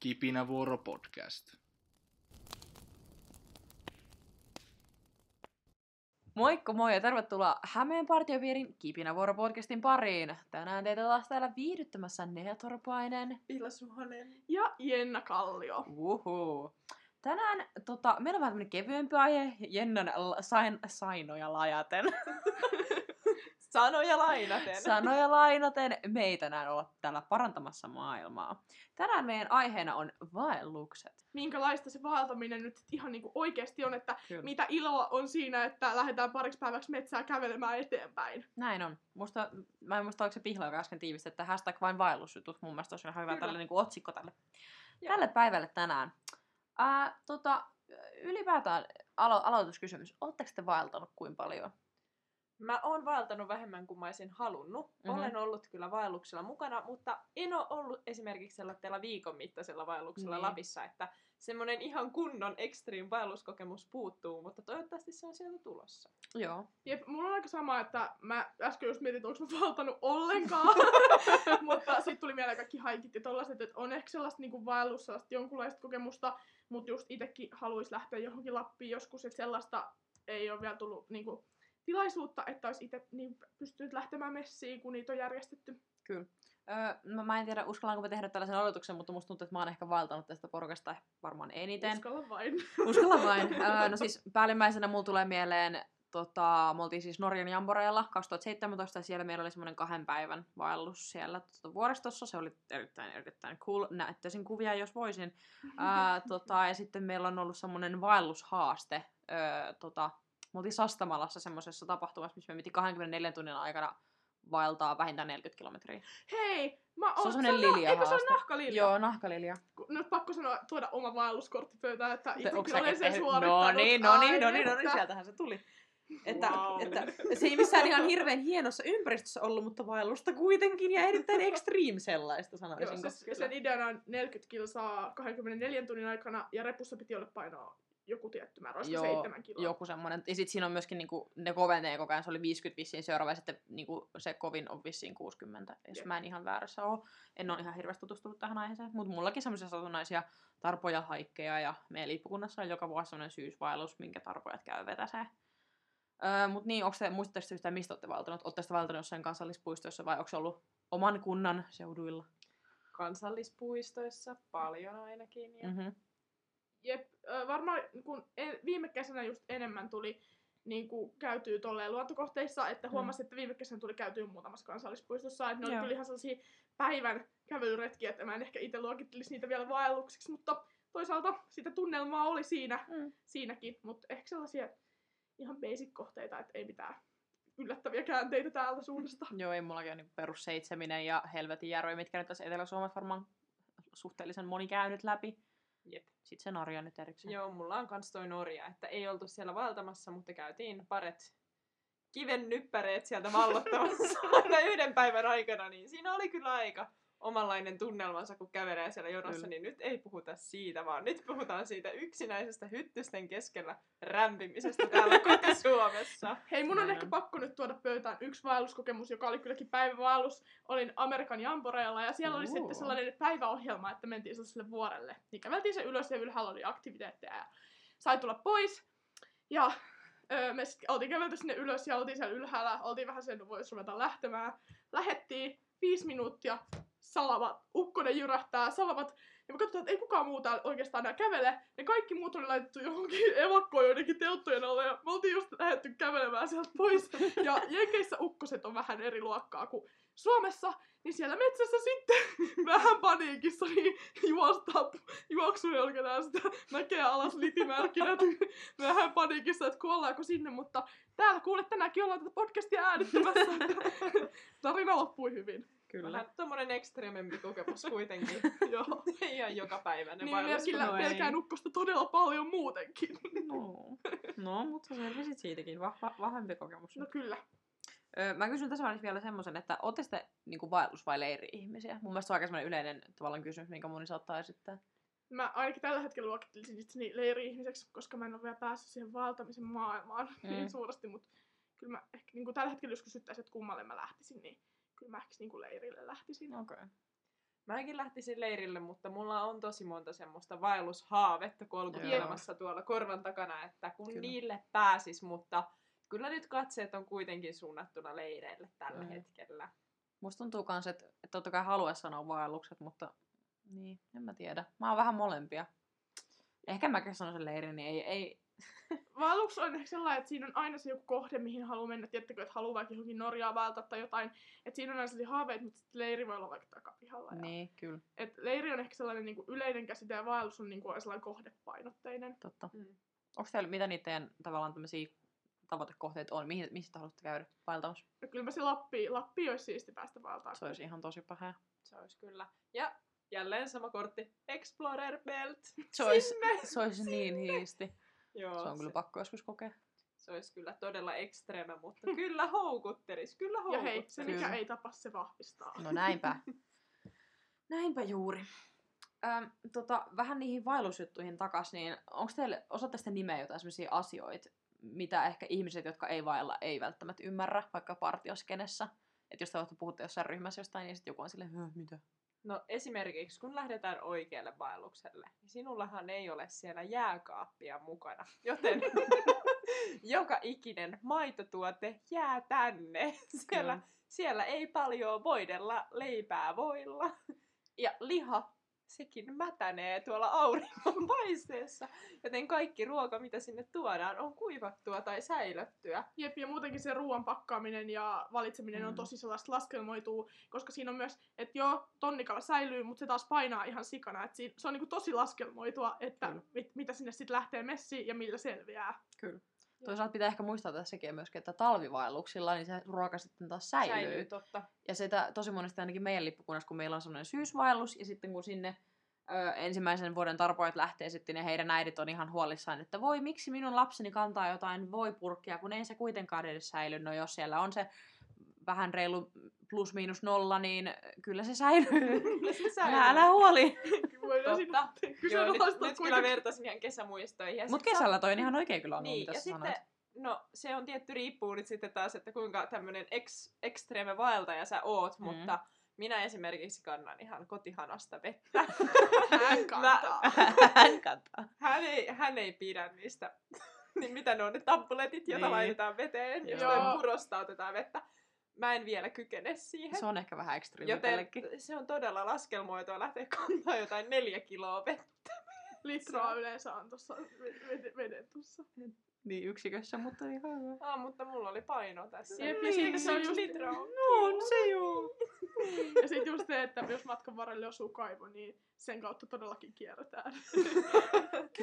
Kipinävuoro podcast. Moikka moi ja tervetuloa Hämeen partiopiirin Kipinävuoro podcastin pariin. Tänään teitä taas täällä viihdyttämässä Nea Torpainen. Pilla Suhonen. Ja Jenna Kallio. Uhu. Tänään tota, meillä on vähän tämmönen kevyempi aihe, Jennan la- sain, sainoja lajaten. Sanoja lainaten. Sanoja lainaten me ei tänään olla täällä parantamassa maailmaa. Tänään meidän aiheena on vaellukset. Minkälaista se vaeltaminen nyt ihan niinku oikeasti on, että Kyllä. mitä iloa on siinä, että lähdetään pariksi päiväksi metsää kävelemään eteenpäin. Näin on. Musta, mä en muista, oliko se Pihla, joka äsken tiivisti, että hashtag vain vaellusjutut. Mun mielestä olisi ihan hyvä Kyllä. tälle niin otsikko tälle, Joo. tälle päivälle tänään. Ää, tota, ylipäätään alo- aloituskysymys. Oletteko te vaeltanut kuin paljon? Mä oon vaeltanut vähemmän kuin mä olisin halunnut. Mhm. Mm-hmm. Olen ollut kyllä vaelluksella mukana, mutta en ole ollut esimerkiksi sellaisella viikon mittaisella vaelluksella Niin. Lapissa, että semmonen ihan kunnon extreme vaelluskokemus puuttuu, mutta toivottavasti se on sieltä tulossa. Joo. Jep, mulla on aika sama, että mä äsken just mietin, että onko mä vaeltanut ollenkaan. mutta sitten tuli mieleen kaikki haikit ja tollaset, että on ehkä sellaista niinku vaellus, sellaista jonkunlaista kokemusta, mutta just itekin haluaisi lähteä johonkin Lappiin joskus, että sellaista ei ole vielä tullut niinku tilaisuutta, että olisi itse niin pystynyt lähtemään messiin, kun niitä on järjestetty. Kyllä. Öö, mä, mä en tiedä, uskallanko mä tehdä tällaisen aloituksen, mutta musta tuntuu, että mä oon ehkä vaeltanut tästä porukasta varmaan eniten. Uskalla vain. Uskalla vain. Öö, no siis päällimmäisenä mulla tulee mieleen, tota, me oltiin siis Norjan Jamboreella 2017 ja siellä meillä oli semmoinen kahden päivän vaellus siellä tota, vuoristossa. Se oli erittäin, erittäin cool. Näyttäisin kuvia, jos voisin. Ää, tota, ja sitten meillä on ollut semmoinen vaellushaaste. Öö, tota, me oltiin Sastamalassa semmoisessa tapahtumassa, missä me piti 24 tunnin aikana vaeltaa vähintään 40 kilometriä. Hei, mä oon, Se on semmonen se on, Lilja eikö se on nahkalilja? Joo, nahkalilja. Nyt pakko sanoa, tuoda oma vaelluskortti pöytään, että itsekin olen sen suorittanut. No niin, no niin, no niin, no niin, sieltähän se tuli. Että, Wow. että se ei missään ihan hirveän hienossa ympäristössä ollut, mutta vaellusta kuitenkin ja erittäin extreme sellaista Joo, sanoisin. siis sen ideana on 40 kilsaa 24 tunnin aikana ja repussa piti olla painoa joku tietty määrä, olisiko Joo, 7 kiloa. Joku semmoinen. Ja sitten siinä on myöskin, niinku, ne kovenee koko ajan, se oli 50 vissiin seuraava ja sitten niinku, se kovin on vissiin 60, jos Jep. mä en ihan väärässä ole. En ole ihan hirveästi tutustunut tähän aiheeseen, mutta mullakin semmoisia satunnaisia tarpoja haikkeja ja meidän liippukunnassa on joka vuosi semmoinen syysvaellus, minkä tarpojat käy vetäsee. Öö, mutta niin, onko te, muistatteko te yhtään, mistä olette valtanut? Olette te valtanut jossain kansallispuistossa vai onko se ollut oman kunnan seuduilla? Kansallispuistoissa paljon ainakin. Ja... Mm-hmm. Jep, varmaan kun en, viime kesänä just enemmän tuli niin kuin käytyy tolleen luontokohteissa, että Mm. huomasin, että viime kesänä tuli käytyy muutamassa kansallispuistossa, että ne oli kyllä ihan sellaisia päivän kävelyretkiä, että mä en ehkä itse luokittelisi niitä vielä vaelluksiksi, mutta toisaalta sitä tunnelmaa oli siinä, Mm. siinäkin, mutta ehkä sellaisia ihan basic-kohteita, että ei mitään yllättäviä käänteitä täältä suunnasta. Joo, ei mullakin ole niin perus seitseminen ja Helvetin järvi, mitkä nyt tässä Etelä-Suomessa varmaan suhteellisen moni käynyt läpi. Jep. Sitten se Norja nyt erikseen. Joo, mulla on kans toi Norja, että ei oltu siellä vaeltamassa, mutta käytiin paret kiven nyppäreet sieltä vallottamassa aina yhden päivän aikana, niin siinä oli kyllä aika omanlainen tunnelmansa, kun kävelee siellä jonossa, Kyllä. niin nyt ei puhuta siitä, vaan nyt puhutaan siitä yksinäisestä hyttysten keskellä rämpimisestä täällä koti-Suomessa. Hei, mun on Näin ehkä on. pakko nyt tuoda pöytään yksi vaelluskokemus, joka oli kylläkin päivävaellus. Olin Amerikan Jamboreella ja siellä oli Uu. sitten sellainen päiväohjelma, että mentiin sellaiselle vuorelle. Niin käveltiin se ylös ja ylhäällä oli aktiviteetteja ja sai tulla pois. Ja öö, me oltiin kävelty sinne ylös ja oltiin siellä ylhäällä. Oltiin vähän sen, voisi ruveta lähtemään. Lähettiin viisi minuuttia. Salamat, ukkonen jyrähtää, salamat. Ja me katsotaan, että ei kukaan muu täällä oikeastaan enää kävele. Ne kaikki muut oli laitettu johonkin evakkoon joidenkin telttojen alle. Ja me oltiin just lähdetty kävelemään sieltä pois. Ja Jenkeissä ukkoset on vähän eri luokkaa kuin Suomessa. Niin siellä metsässä sitten vähän paniikissa niin juostaa juoksujalkana sitä mäkeä alas litimärkinä. vähän paniikissa, että kuollaanko sinne. Mutta täällä kuulet tänäänkin ollaan tätä podcastia äänittämässä. Tarina loppui hyvin. Kyllä. Vähän tommonen ekstremempi kokemus kuitenkin. Joo. Ihan joka päivä ne Niin kyllä pelkään ukkosta todella paljon muutenkin. No, no mutta selvisit siitäkin. Vahva, vahvempi kokemus. No kyllä. Öö, mä kysyn tässä vaiheessa vielä semmoisen, että ootte sitten niinku vaellus- vai leiri-ihmisiä? Mun mielestä se on aika semmoinen yleinen tavallaan kysymys, minkä moni saattaa esittää. Mä ainakin tällä hetkellä luokittelisin itseni leiri-ihmiseksi, koska mä en ole vielä päässyt siihen vaeltamisen maailmaan Mm. mm. niin suuresti, mutta kyllä mä ehkä niin kuin tällä hetkellä, jos kysyttäisiin, että kummalle mä lähtisin, niin kyllä niin kuin leirille lähtisin. Okei. Okay. Mäkin lähtisin leirille, mutta mulla on tosi monta semmoista vaellushaavetta kolkuttelemassa tuolla korvan takana, että kun Kyllä. niille pääsis, mutta kyllä nyt katseet on kuitenkin suunnattuna leireille tällä Mm. hetkellä. Musta tuntuu kans, että, että totta kai haluaisi sanoa vaellukset, mutta niin, en mä tiedä. Mä oon vähän molempia. Ehkä mäkin sanon sen leirin, niin ei, ei Vaellus on ehkä sellainen, että siinä on aina se joku kohde, mihin haluaa mennä. Tiedättekö, että haluaa vaikka johonkin Norjaa vaeltaa tai jotain. Että siinä on aina sellaisia haaveita, mutta sitten leiri voi olla vaikka takapihalla. Ja... niin, kyllä, Et leiri on ehkä sellainen niin kuin yleinen käsite ja vaellus on niin kuin sellainen kohdepainotteinen. totta. Mm. Onko teillä, mitä niitä teidän tavallaan tämmöisiä tavoitekohteita on? Mihin, missä te haluatte käydä vaeltamassa? Ja kyllä mä se Lappi, Lappi olisi siisti päästä vaeltaa. Se olisi ihan tosi paha. Se olisi kyllä. Ja jälleen sama kortti. Explorer Belt. Se olisi, Sinne! se olisi niin hiisti. Joo, Se on kyllä pakko joskus kokea. se olisi kyllä todella ekstreeme, mutta kyllä houkuttelis. Kyllä Ja houkuttelis. hei, se mikä Kyllä. ei tapa, se vahvistaa. No näinpä. näinpä juuri. Ähm, tota, vähän niihin vaellusjuttuihin takas, niin onko teille, osaatte sitä nimeä jotain sellaisia asioita, mitä ehkä ihmiset, jotka ei vaella, ei välttämättä ymmärrä, vaikka partioskenessä? Että jos te olette puhutte jossain ryhmässä jostain, niin sitten joku on silleen, "Hö, mitä? No esimerkiksi kun lähdetään oikealle vaellukselle, niin sinullahan ei ole siellä jääkaappia mukana. Joten joka ikinen maitotuote jää tänne. Siellä, Kyllä. siellä ei paljon voidella leipää voilla. Ja liha, sekin mätänee tuolla auringon paisteessa. Joten kaikki ruoka, mitä sinne tuodaan, on kuivattua tai säilöttyä. Jep, ja muutenkin se ruoan pakkaaminen ja valitseminen mm. on tosi sellaista laskelmoituu, koska siinä on myös, että joo, tonnikala säilyy, mutta se taas painaa ihan sikana. Että siinä, se on niinku tosi laskelmoitua, että Kyllä. mit, mitä sinne sitten lähtee messiin ja millä selviää. Kyllä. Toisaalta pitää ehkä muistaa tässäkin myöskin, että talvivaelluksilla niin se ruoka sitten taas säilyy. Säilyy, totta. Ja sitä tosi monesti ainakin meidän lippukunnassa, kun meillä on semmoinen syysvaellus, ja sitten kun sinne ö, ensimmäisen vuoden tarpoajat lähtee sitten, ja heidän äidit on ihan huolissaan, että voi, miksi minun lapseni kantaa jotain voipurkkia, kun ei se kuitenkaan edes säily. No jos siellä on se vähän reilu plus miinus nolla, niin kyllä se säilyy. Kyllä se säilyy. älä, älä huoli. Totta. Joo, nyt, nyt kuinka- kyllä vertasin ihan kesämuistoihin. Mutta kesällä toi on ihan oikein kyllä on, Niin, mitä ja sitten, sanoit. no se on tietty riippuu nyt sitten taas, että kuinka tämmöinen ex, ekstreeme vaeltaja sä oot, Mm. mutta minä esimerkiksi kannan ihan kotihanasta vettä. Hän kantaa. Hän kantaa. hän, ei, hän ei pidä niistä, niin mitä ne on ne tabletit, joita Niin. laitetaan veteen, Joo. jostain purosta otetaan vettä. Mä en vielä kykene siihen. Se on ehkä vähän ekstriimi Joten se on todella laskelmoitua lähteä kantaa jotain neljä kiloa vettä. Litraa yleensä on tuossa veden, veden tuossa. Niin yksikössä, mutta ihan hyvä. Ah, mutta mulla oli paino tässä. Jep, ja Niin, siinä se on just, litraa. No on se joo. ja sit just se, että jos matkan varrelle osuu kaivo, niin sen kautta todellakin kierretään.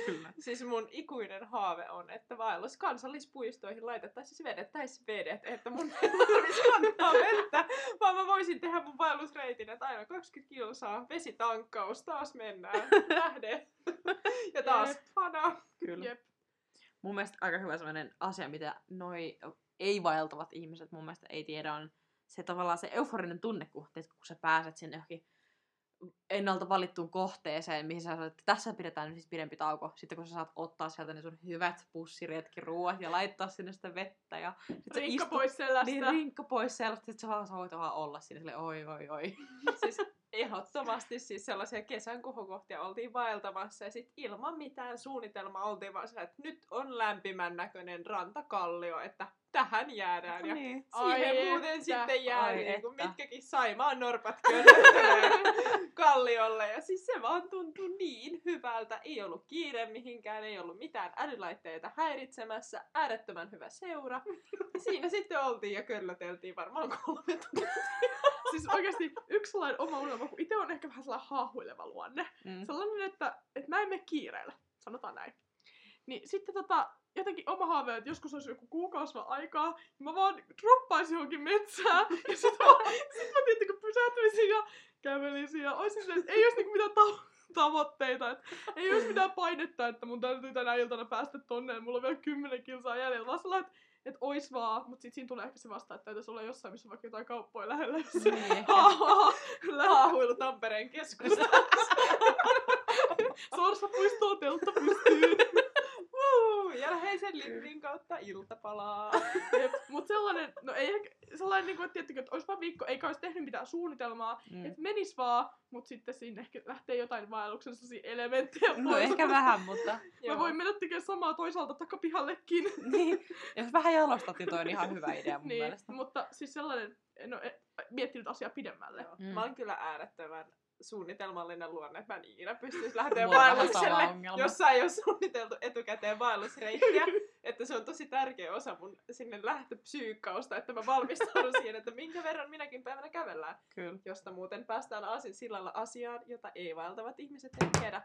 Kyllä. Siis mun ikuinen haave on, että vaellus kansallispuistoihin laitettaisiin siis vedettäisiin vedet, että mun ei tarvitsisi kantaa vettä, vaan mä voisin tehdä mun vaellusreitin, että aina 20 kilsaa, vesitankkaus, taas mennään, lähde, ja taas Jep. fana. Kyllä. Jep. Mun mielestä aika hyvä sellainen asia, mitä noi ei-vaeltavat ihmiset mun mielestä ei tiedä, on se tavallaan se euforinen tunne, kun, teet, kun sä pääset sinne johonkin ennalta valittuun kohteeseen, mihin sä sanot, että tässä pidetään nyt siis pidempi tauko. Sitten kun sä saat ottaa sieltä ne sun hyvät pussiretkiruot ja laittaa sinne sitä vettä ja sit sä Rinkka istut- pois sellaista. Niin, rinkka pois sellaista, että sä vaan voit vaan olla siinä silleen, oi, oi, oi. Siis ehdottomasti siis sellaisia kesän kohokohtia oltiin vaeltamassa ja sitten ilman mitään suunnitelmaa oltiin vaan sillä, että nyt on lämpimän näköinen rantakallio, että tähän jäädään. Ja niin. Siihen Ai muuten että. sitten jää niin kuin mitkäkin Saimaan norpat kalliolle. Ja siis se vaan tuntui niin hyvältä. Ei ollut kiire mihinkään, ei ollut mitään älylaitteita häiritsemässä. Äärettömän hyvä seura. Ja siinä sitten oltiin ja köllöteltiin varmaan kolme tuntia. Siis oikeasti yksi sellainen oma unelma, kun itse on ehkä vähän sellainen haahuileva luonne. Mm. Sellainen, että, että mä en mene kiireellä, sanotaan näin. Niin sitten tota, jotenkin oma haave, että joskus olisi joku kuukausi aikaa, ja mä vaan droppaisin johonkin metsään, ja sit mä, sit mä tietenkin pysähtyisin ja kävelisin, ja olisin silleen, että ei olisi niinku mitään ta- tavoitteita, että ei olisi mitään painetta, että mun täytyy tänä iltana päästä tonne, ja mulla on vielä kymmenen kilsaa jäljellä, vaan sellainen, että että ois vaan, mutta sitten siinä tulee ehkä se vasta, että täytyisi olla jossain, missä on vaikka jotain kauppoja lähellä, Niin. Haahuilu Tampereen keskustassa. sorsapuistoa teltta pystyy. Woo! vielä heisen lippin kautta iltapalaa. Jep, Mut sellainen, no ei ehkä, sellainen niinku, että tiettikö, että olisi vaan viikko, eikä olisi tehnyt mitään suunnitelmaa, Mm. että menis vaan, mut sitten sinne ehkä lähtee jotain vaelluksen sellaisia elementtejä No pois. ehkä vähän, mutta Mä voin mennä tekemään samaa toisaalta takapihallekin. niin, jos vähän jalostat, niin toi on ihan hyvä idea mun niin, mielestä. mutta siis sellainen, no e, miettinyt asiaa pidemmälle. Joo. Mm. Mä oon kyllä äärettömän suunnitelmallinen luonne, että mä en ikinä pystyisi lähteä vaellukselle, jossa ei ole suunniteltu etukäteen vaellusreittiä. että se on tosi tärkeä osa mun sinne lähtöpsyykkausta, että mä valmistaudun siihen, että minkä verran minäkin päivänä kävellään. Kyllä. Josta muuten päästään aasin sillalla asiaan, jota ei vaeltavat ihmiset ei tiedä.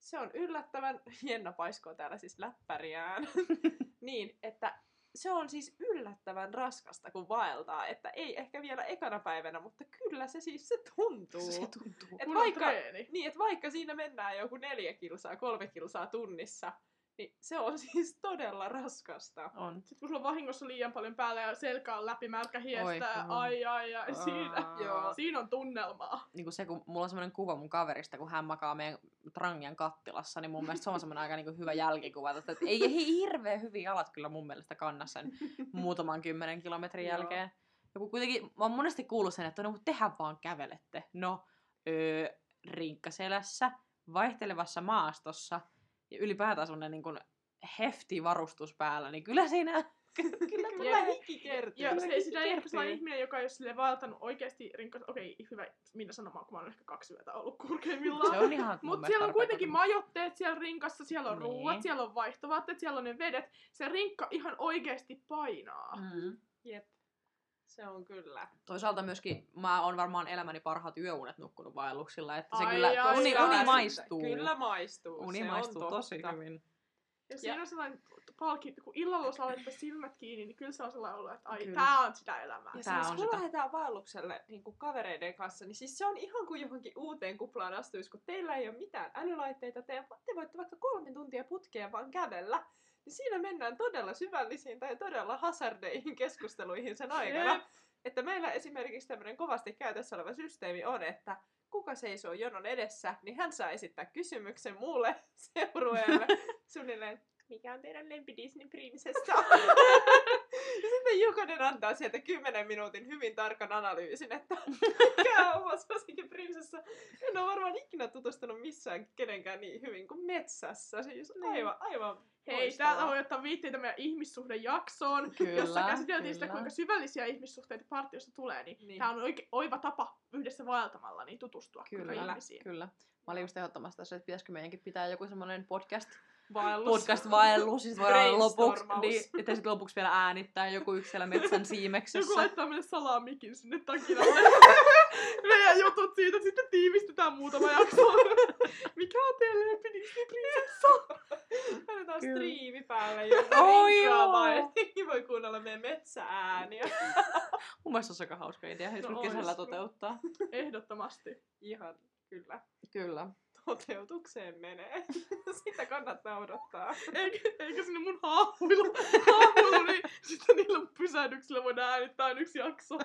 Se on yllättävän, Jenna paiskoo täällä siis läppäriään, niin että se on siis yllättävän raskasta, kun vaeltaa, että ei ehkä vielä ekana päivänä, mutta kyllä se siis se tuntuu. Se tuntuu. Et vaikka, treeni. niin, että vaikka siinä mennään joku neljä kilsaa, kolme kilsaa tunnissa, niin se on siis todella raskasta. On. Sitten kun sulla on vahingossa liian paljon päällä ja selkä on läpi märkä hiestää, Oi, ai ai ai, siinä, Aa. Joo. siinä on tunnelmaa. Niin kuin se, kun mulla on semmoinen kuva mun kaverista, kun hän makaa meidän trangian kattilassa, niin mun mielestä se on semmoinen aika niin hyvä jälkikuva. Että ei, ei hirveän hyvin jalat kyllä mun mielestä kanna sen muutaman kymmenen kilometrin jälkeen. Ja kun kuitenkin, mä oon monesti kuullut sen, että no tehän vaan kävelette. No, öö, rinkkaselässä, vaihtelevassa maastossa ja ylipäätään semmonen niin hefti varustus päällä, niin kyllä siinä, kyllä tulee. hiki kertyy. Ja se, sitä ei ehkä sellainen ihminen, joka ei ole sille vaeltanut oikeasti rinkas... Okei, hyvä minä sanomaan, kun mä oon ehkä kaksi yötä ollut korkeimmillaan. Se on ihan Mutta siellä on kuitenkin majoitteet siellä rinkassa, siellä on Niin. ruuat, siellä on vaihtovaatteet, siellä on ne vedet. Se rinkka ihan oikeasti painaa. Mm. Jep. Se on kyllä. Toisaalta myöskin mä oon varmaan elämäni parhaat yöunet nukkunut vaelluksilla, että se Ai, kyllä ai, uni, uni maistuu. Kyllä maistuu. Uni se maistuu on tosi totta. hyvin. Ja siinä on sellainen palki, kun illalla saa laittaa silmät kiinni, niin kyllä se on sellainen olo, että ai, Kyllä. tää on sitä elämää. Ja Tää siis on kun sitä. lähdetään vaellukselle niin kuin kavereiden kanssa, niin siis se on ihan kuin johonkin uuteen kuplaan astuisi, kun teillä ei ole mitään älylaitteita, te, te voitte vaikka kolme tuntia putkea vaan kävellä. Niin siinä mennään todella syvällisiin tai todella hazardeihin keskusteluihin sen aikana. Jep. Että meillä esimerkiksi tämmöinen kovasti käytössä oleva systeemi on, että kuka seisoo jonon edessä, niin hän saa esittää kysymyksen muulle seurueelle suunnilleen, mikä on teidän lempi Disney prinsessa? ja sitten jokainen antaa sieltä 10 minuutin hyvin tarkan analyysin, että mikä on oma prinsessa. En ole varmaan ikinä tutustunut missään kenenkään niin hyvin kuin metsässä. Siis aivan, aivan Hei, loistavaa. täältä voi ottaa viitteitä meidän ihmissuhdejaksoon, Kyllä, jossa käsiteltiin sitä, kyllä. kuinka syvällisiä ihmissuhteita partiossa tulee. Niin, Niin. niin. tämä on oike, oiva tapa yhdessä vaeltamalla niin tutustua kyllä, Kyllä, ihmisiin. kyllä. Mä olin just ehdottamassa tässä, että pitäisikö meidänkin pitää joku semmoinen podcast, Vaellus. podcast vaellus, siis voidaan lopuksi, niin, että sitten lopuksi vielä äänittää joku yksi siellä metsän siimeksessä. Joku laittaa meille salamikin sinne takinalle. Meidän jutut siitä, sitten tiivistetään muutama jakso. Mikä on teille Disney prinsessa? Kyllä. striimi päälle ja Oi rinkkaamaan, joo. voi kuunnella meidän metsäääniä. Mun mielestä se on aika hauska idea, jos No kesällä toteuttaa. Ehdottomasti. Ihan kyllä. Kyllä. Toteutukseen menee. Sitä kannattaa odottaa. Eikä, eikä sinne mun haahuilu, haahuilu niin sitten niillä pysähdyksillä voidaan äänittää yksi jakso.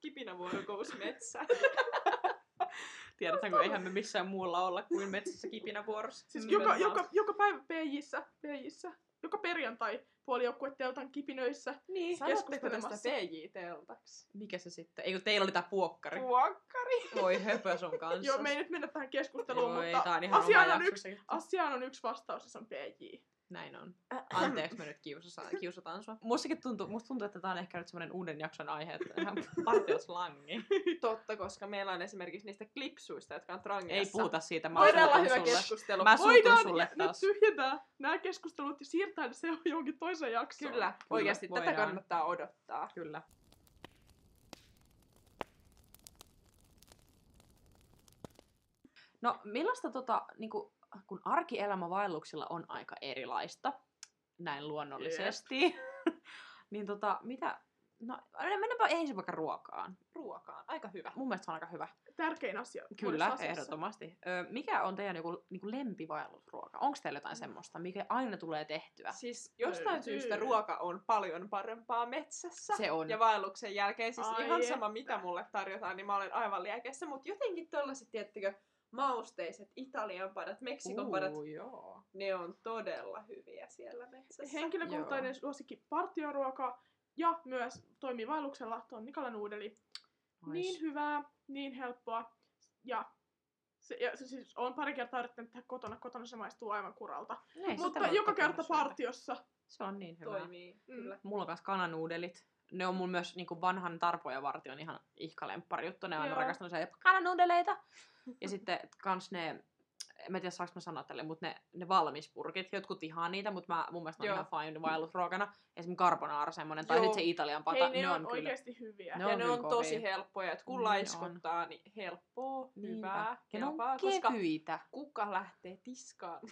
Kipinävuorokous metsä. Tiedätkö, eihän me missään muulla olla kuin metsässä kipinävuorossa. Siis joka, Nimenomaan. joka, joka päivä PJissä, PJissä, joka perjantai puolijoukkueteltan kipinöissä. Niin. Sanotteko tästä keskustelemassa. PJ-teltaksi? Mikä se sitten? Eikö teillä oli tää puokkari? Puokkari. Voi höpö sun kanssa. Joo, me ei nyt mennä tähän keskusteluun, Voi, mutta asiaan on, yksi, asiaan on yksi vastaus, ja se on PJ. Näin on. Anteeksi, me nyt kiusataan, kiusataan sua. Mustakin tuntuu, musta tuntuu, että tää on ehkä nyt semmonen uuden jakson aihe, että ihan partioslangi. Totta, koska meillä on esimerkiksi niistä klipsuista, jotka on trangiassa. Ei puhuta siitä, mä Todella hyvä sulle. keskustelu. Mä Voidaan sulle nyt taas. tyhjentää nämä keskustelut ja siirtää se johonkin toiseen jaksoon. Kyllä, oikeasti tätä voidaan. kannattaa odottaa. Kyllä. No millaista tota, niinku, kun arkielämä vaelluksilla on aika erilaista, näin luonnollisesti, niin tota, mitä, no mennäänpä ensin vaikka ruokaan. Ruokaan, aika hyvä. Mun mielestä se on aika hyvä. Tärkein asia. Kyllä, ehdottomasti. Ö, mikä on teidän joku, niinku lempivaellusruoka? Onko teillä jotain semmoista, mikä aina tulee tehtyä? Siis jostain Löytyy. syystä ruoka on paljon parempaa metsässä. Se on. Ja vaelluksen jälkeen, siis Ai ihan että. sama mitä mulle tarjotaan, niin mä olen aivan liekeissä. Mutta jotenkin tollaset, tiettikö, mausteiset Italian padat, Meksikon padat, Uu, joo. ne on todella hyviä siellä metsässä. Henkilökohtainen suosikki partioruoka ja myös toimii vaelluksella tonnikala nuudeli. Nice. Niin hyvää, niin helppoa. Ja se, ja se siis on pari kertaa yrittänyt tehdä kotona, kotona se maistuu aivan kuralta. Ei Mutta joka kerta syödä. partiossa. Se on niin hyvä. Toimii, Mm. kyllä. Mulla on kanssa kananuudelit. Ne on mun myös niinku vanhan Tarpo ja Vartion ihan ihkalemppari juttu. Ne on Joo. rakastanut se kananuudeleita. Ja sitten kans ne, en mä tiedä saanko mä sanoa tälle, mutta ne, ne valmispurkit, jotkut ihaa niitä, mutta mä, mun mielestä ne on ihan fine vaellusruokana. Esimerkiksi carbonara semmonen, tai Joo. sitten se Italian pata, Hei, ne, on, kyllä. oikeasti hyviä. Ne ja on ne on tosi kovia. helppoja, että kun Niin laiskottaa, niin helppoa, Niinpä. hyvää, Ja ne on koska kuka lähtee tiskaamaan?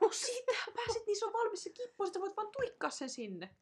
No sitä pääsit, niin se on valmis se kippo, sä voit vaan tuikkaa sen sinne.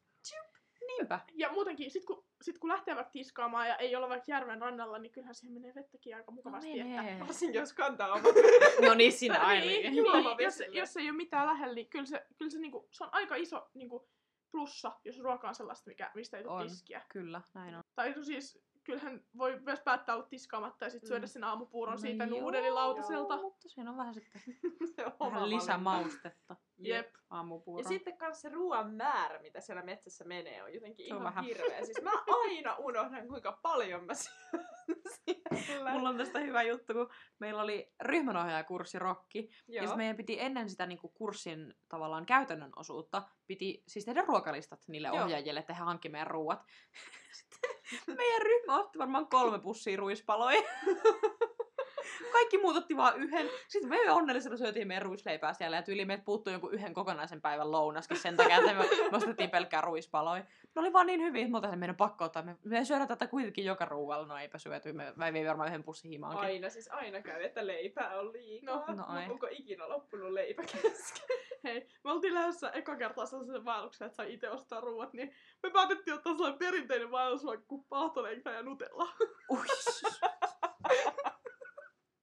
Niinpä. Ja muutenkin, sit kun, sit kun lähtee vaikka tiskaamaan ja ei olla vaikka järven rannalla, niin kyllähän siihen menee vettäkin aika mukavasti. että... menee. Varsinkin jos kantaa omat No niin, sinä aina. Niin, niin, jos, jos ei ole mitään lähellä, niin kyllä se, kyllä se, niinku, se on aika iso niinku, plussa, jos ruoka on sellaista, mikä, mistä ei tule tiskiä. Kyllä, näin on. Tai no siis, kyllähän voi myös päättää olla tiskaamatta ja sitten syödä Mm. sen aamupuuron No siitä nuudelilautaselta. Mutta siinä on vähän sitten se vähän lisämaustetta Jep. aamupuuroon. Ja sitten kans se ruoan määrä, mitä siellä metsässä menee, on jotenkin Se on ihan vähän. hirveä. Siis mä aina unohdan, kuinka paljon mä syön siellä. Mulla on tästä hyvä juttu, kun meillä oli ryhmänohjaajakurssi Rokki. Ja Joo. sit meidän piti ennen sitä niinku kurssin tavallaan käytännön osuutta, piti siis tehdä ruokalistat niille Joo. ohjaajille, että he hankki meidän ruuat. Sitten meidän ryhmä otti varmaan kolme pussia ruispaloja. Kaikki muut otti vaan yhden. Sitten me onnellisena syötiin meidän ruisleipää siellä ja tyyli meiltä puuttui jonkun yhden kokonaisen päivän lounaskin sen takia, että me, me ostettiin pelkkää ruispaloja. Ne oli vaan niin hyvin, että me meidän pakko ottaa. Me, me syödään tätä kuitenkin joka ruualla. No eipä syöty, me, me vei varmaan yhden pussin himaankin. Aina, siis aina käy, että leipää on liikaa. No, no ai. Onko ikinä loppunut leipä kesken? Hei, me oltiin lähdössä eka kertaa sellaisen vaelluksen, että sai itse ostaa ruuat, niin me päätettiin ottaa sellainen perinteinen vaellus vaikka paahtoleipä ja nutella. Ui,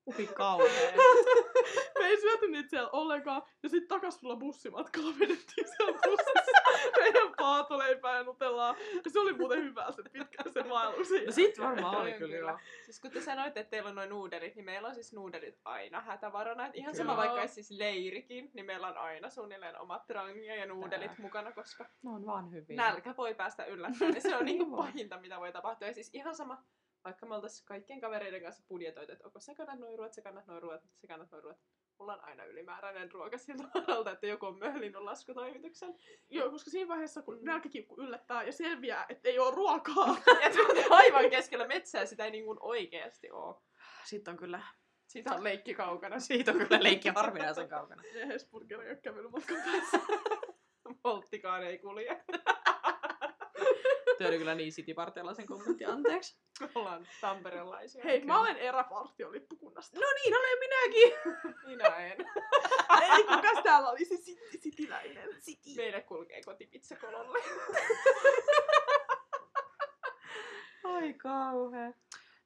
Ui kauhea. Me ei syöty niitä siellä ollenkaan, ja sitten takas tulla bussimatkalla vedettiin siellä bussissa meidän paahtoleipää ja nutellaa. Ja se oli muuten hyvä se pitkä se vaellus. No sit varmaan oli kyllä kyllä. Siis kun te sanoitte, että teillä on noin nuudelit, niin meillä on siis nuudelit aina hätävarana. Et ihan Kyllä. sama vaikka olisi siis leirikin, niin meillä on aina suunnilleen omat rangia ja nuudelit Tää. mukana, koska Ne on vaan hyviä. nälkä voi päästä yllättäen. Ja se on niinku Niin pahinta, mitä voi tapahtua. Ja siis ihan sama, vaikka me oltais kaikkien kavereiden kanssa budjetoitu, että onko sä kannat noin ruoat, sä kannat noin ruoat, sä kannat noin ruoat. Mulla on aina ylimääräinen ruoka siltä varalta, että joku on möhlinyt laskutoimituksen. Joo, koska siinä vaiheessa, kun nälkäkiukku yllättää ja selviää, että ei ole ruokaa, Ja aivan keskellä metsää, sitä ei niinku oikeesti oo. Sitten on kyllä, Siitä on leikki kaukana. siitä on kyllä leikki harvinaisen kaukana. Hesburger ei ole kävelymatkan päässä. Volttikaan ei kulje. Oli kyllä niin citypartialaisen kommentti, anteeksi. Me ollaan tamperelaisia. Hei, Kyllä. mä olen eräpartiolippukunnasta. No niin, olen minäkin. Minä en. Ei, kukas täällä oli se sit- sitiläinen? Meille kulkee kotipizzakololle. Ai kauhea.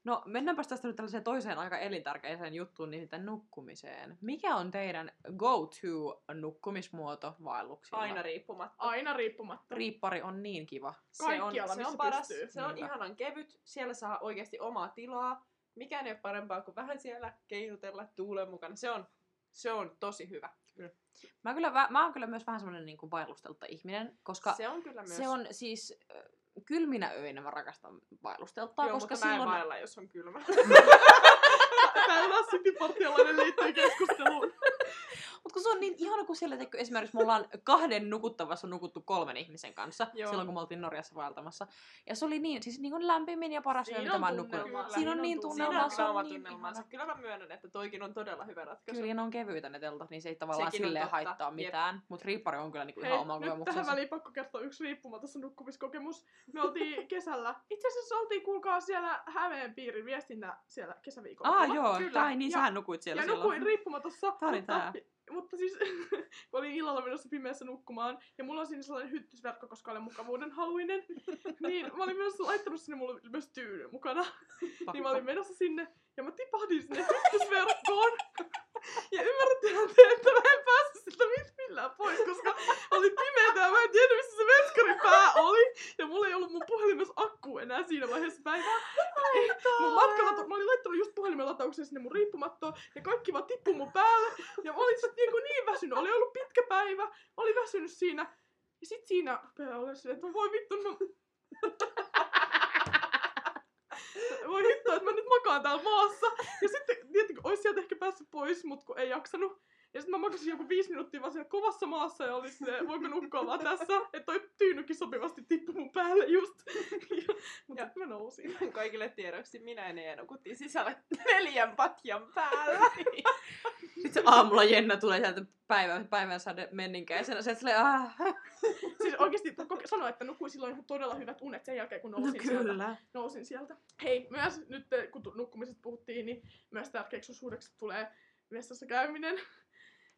No mennäänpäs tästä nyt tällaiseen toiseen aika elintärkeiseen juttuun, nimittäin nukkumiseen. Mikä on teidän go-to nukkumismuoto vaelluksilla? Aina riippumatta. Aina riippumatta. Riippari on niin kiva. Se on, Kaikkialla, se on paras. pystyy. Se on Niinpä. ihanan kevyt. Siellä saa oikeasti omaa tilaa. Mikään ei ole parempaa kuin vähän siellä keinutella tuulen mukana. Se on, se on tosi hyvä. Mä, kyllä, vä- mä oon kyllä myös vähän semmonen niin vaellustelta ihminen, koska se on kyllä myös. se on siis äh, kylminä öinä mä rakastan vaellusteltaa, Joo, koska mutta silloin... vaella, jos on kylmä. Tää on citypartiolainen liittyy keskusteluun. Mutta kun se on niin ihana, kun siellä teikö, esimerkiksi me ollaan kahden nukuttavassa nukuttu kolmen ihmisen kanssa, Joo. silloin kun me oltiin Norjassa vaeltamassa. Ja se oli niin, siis niin kuin lämpimin ja paras Siinä yö, mitä on mä oon nukkunut. tunnelmaa. Siinä on niin tunnelmaa. Siinä tunnelmaa, on niin tunnelmansa. ihana. Kyllä mä myönnän, että toikin on todella hyvä ratkaisu. Kyllä, ja ne on kevyitä ne teltat, niin se ei tavallaan Sekin silleen totta, haittaa jep. mitään. Mutta riippari on kyllä niinku Hei, ihan oma nyt tähän kokemuksensa. väliin pakko kertoa yksi riippumaton nukkumiskokemus. Me oltiin kesällä, itse asiassa oltiin kuulkaa siellä Hämeen piirin viestinnä siellä kesäviikolla. Ah joo, Kyllä. tai niin ja, sähän nukuit siellä ja silloin. nukuin riippumatossa. Tää oli tää. Mutta siis mä olin illalla menossa pimeässä nukkumaan ja mulla on siinä sellainen hyttysverkko, koska olen mukavuuden haluinen. niin mä olin myös laittanut sinne mulle myös tyyny mukana. niin mä olin menossa sinne ja mä tipahdin sinne hyttysverkkoon. ja ymmärrättehän te, että mä en pääse siltä mit- millään pois, koska oli pimeätä ja mä en tiedä, missä se vetskarin pää oli. Ja mulla ei ollut mun puhelimessa akku enää siinä vaiheessa päivää. mun matkalla, mä olin laittanut just puhelimen latauksen sinne mun riippumattoon ja kaikki vaan tippui mun päälle. Ja mä olin sit niinku niin väsynyt, oli ollut pitkä päivä, mä olin väsynyt siinä. Ja sit siinä rupeaa olla silleen, että voi vittu, mä... voi vittu, että mä nyt makaan täällä maassa. Ja sitten, tietenkin, olisi sieltä ehkä päässyt pois, mutta kun ei jaksanut. Ja sitten mä makasin joku viisi minuuttia vaan siellä kovassa maassa ja oli silleen, voinko nukkua vaan tässä, että toi tyynykin sopivasti tippui mun päälle just. Ja, mutta Ja- mä nousin. Kaikille tiedoksi minä ja Neija nukuttiin sisällä neljän patjan päällä. Sitten se aamulla Jenna tulee sieltä päivän, päivän sade menninkäisenä. Sieltä silleen, ah, Siis oikeesti koke- sanoa, että nukuin silloin ihan todella hyvät unet sen jälkeen, kun no nousin, sieltä, kyllä. nousin sieltä. Hei, myös nyt kun tu- nukkumisesta puhuttiin, niin myös tärkeäksi osuudeksi tulee vessassa käyminen.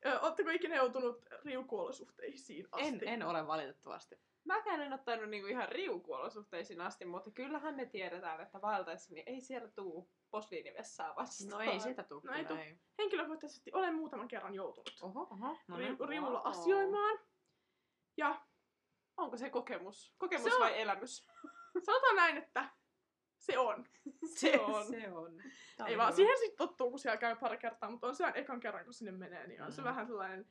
Ö, Ootteko ikinä joutunut riukuolosuhteisiin asti? En, en ole valitettavasti. Mäkään en ottanut niinku ihan riukuolosuhteisiin asti, mutta kyllähän me tiedetään, että vaeltaessa niin ei siellä tuu posliinivessaa vastaan. No ei siitä tuu No ei tuu. ei. Henkilökohtaisesti olen muutaman kerran joutunut Oho, oho. No ri- niin. riulla Wow. asioimaan. Ja Onko se kokemus? Kokemus Se on- vai elämys? sanotaan näin, että se on. Se on. Se on. Tää Ei on vaan, hyvä. siihen sitten tottuu, kun siellä käy pari kertaa, mutta on se aina ekan kerran, kun sinne menee, niin on se Mm. vähän sellainen,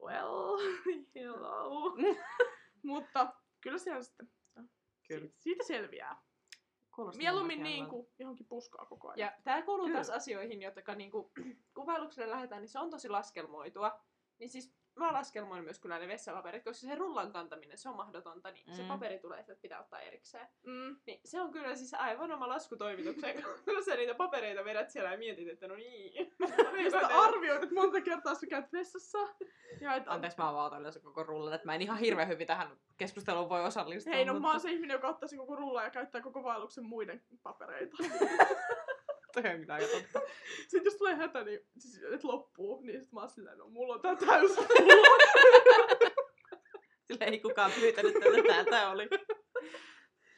well, hello. mutta kyllä siellä sitten, Kyllä. siitä, siitä selviää. Kuulostaa Mieluummin niin kuin johonkin puskaa koko ajan. Ja tää kuuluu Kyllä. taas asioihin, jotka niinku, kun vaellukselle lähdetään, niin se on tosi laskelmoitua. Niin siis mä laskelmoin myös kyllä ne vessapaperit, koska se rullan kantaminen, se on mahdotonta, niin se Mm. paperi tulee, että pitää ottaa erikseen. Mm. Niin se on kyllä siis aivan oma laskutoimituksen, kun sä niitä papereita vedät siellä ja mietit, että no niin. Meistä arvioit, että monta kertaa sä käyt vessassa. Ja et, Anteeksi, mä vaan otan yleensä koko rullan, että mä en ihan hirveän hyvin tähän keskusteluun voi osallistua. Hei, no mutta mä oon se ihminen, joka ottaa sen koko rullan ja käyttää koko vaelluksen muiden papereita. on kyllä aika totta. Sitten jos tulee hätä, niin siis, et loppuu, niin sit mä oon silleen, no mulla on tää täys Sillä ei kukaan pyytänyt tätä, täältä oli.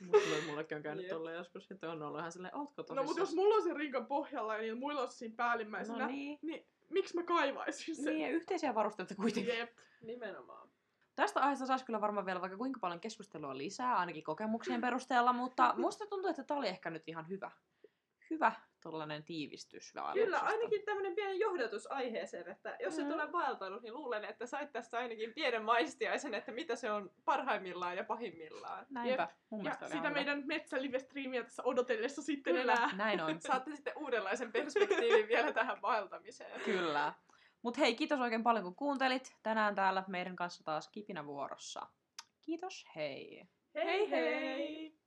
Mulla, mullekin on käynyt Jep. tolleen joskus, että on ollut ihan silleen, ootko No tosissaan? mutta jos mulla on se rinkan pohjalla ja niillä muilla on siinä päällimmäisenä, No niin. niin miksi mä kaivaisin sen? Niin, ja yhteisiä varusteita kuitenkin. Jep. Nimenomaan. Tästä aiheesta saisi kyllä varmaan vielä vaikka kuinka paljon keskustelua lisää, ainakin kokemuksien perusteella, mutta musta tuntuu, että tämä oli ehkä nyt ihan hyvä, hyvä tollanen tiivistys Kyllä, vaelluksesta. ainakin tämmöinen pieni johdatus aiheeseen, että jos et Mm. ole vaeltanut, niin luulen, että sait tästä ainakin pienen maistiaisen, että mitä se on parhaimmillaan ja pahimmillaan. Näinpä, mun Ja sitä hyvä. meidän metsälive-striimiä tässä odotellessa sitten Kyllä. enää. Näin on. Saatte sitten uudenlaisen perspektiivin vielä tähän vaeltamiseen. Kyllä. Mutta hei, kiitos oikein paljon kun kuuntelit. Tänään täällä meidän kanssa taas Kipinä vuorossa. Kiitos, hei! Hei hei!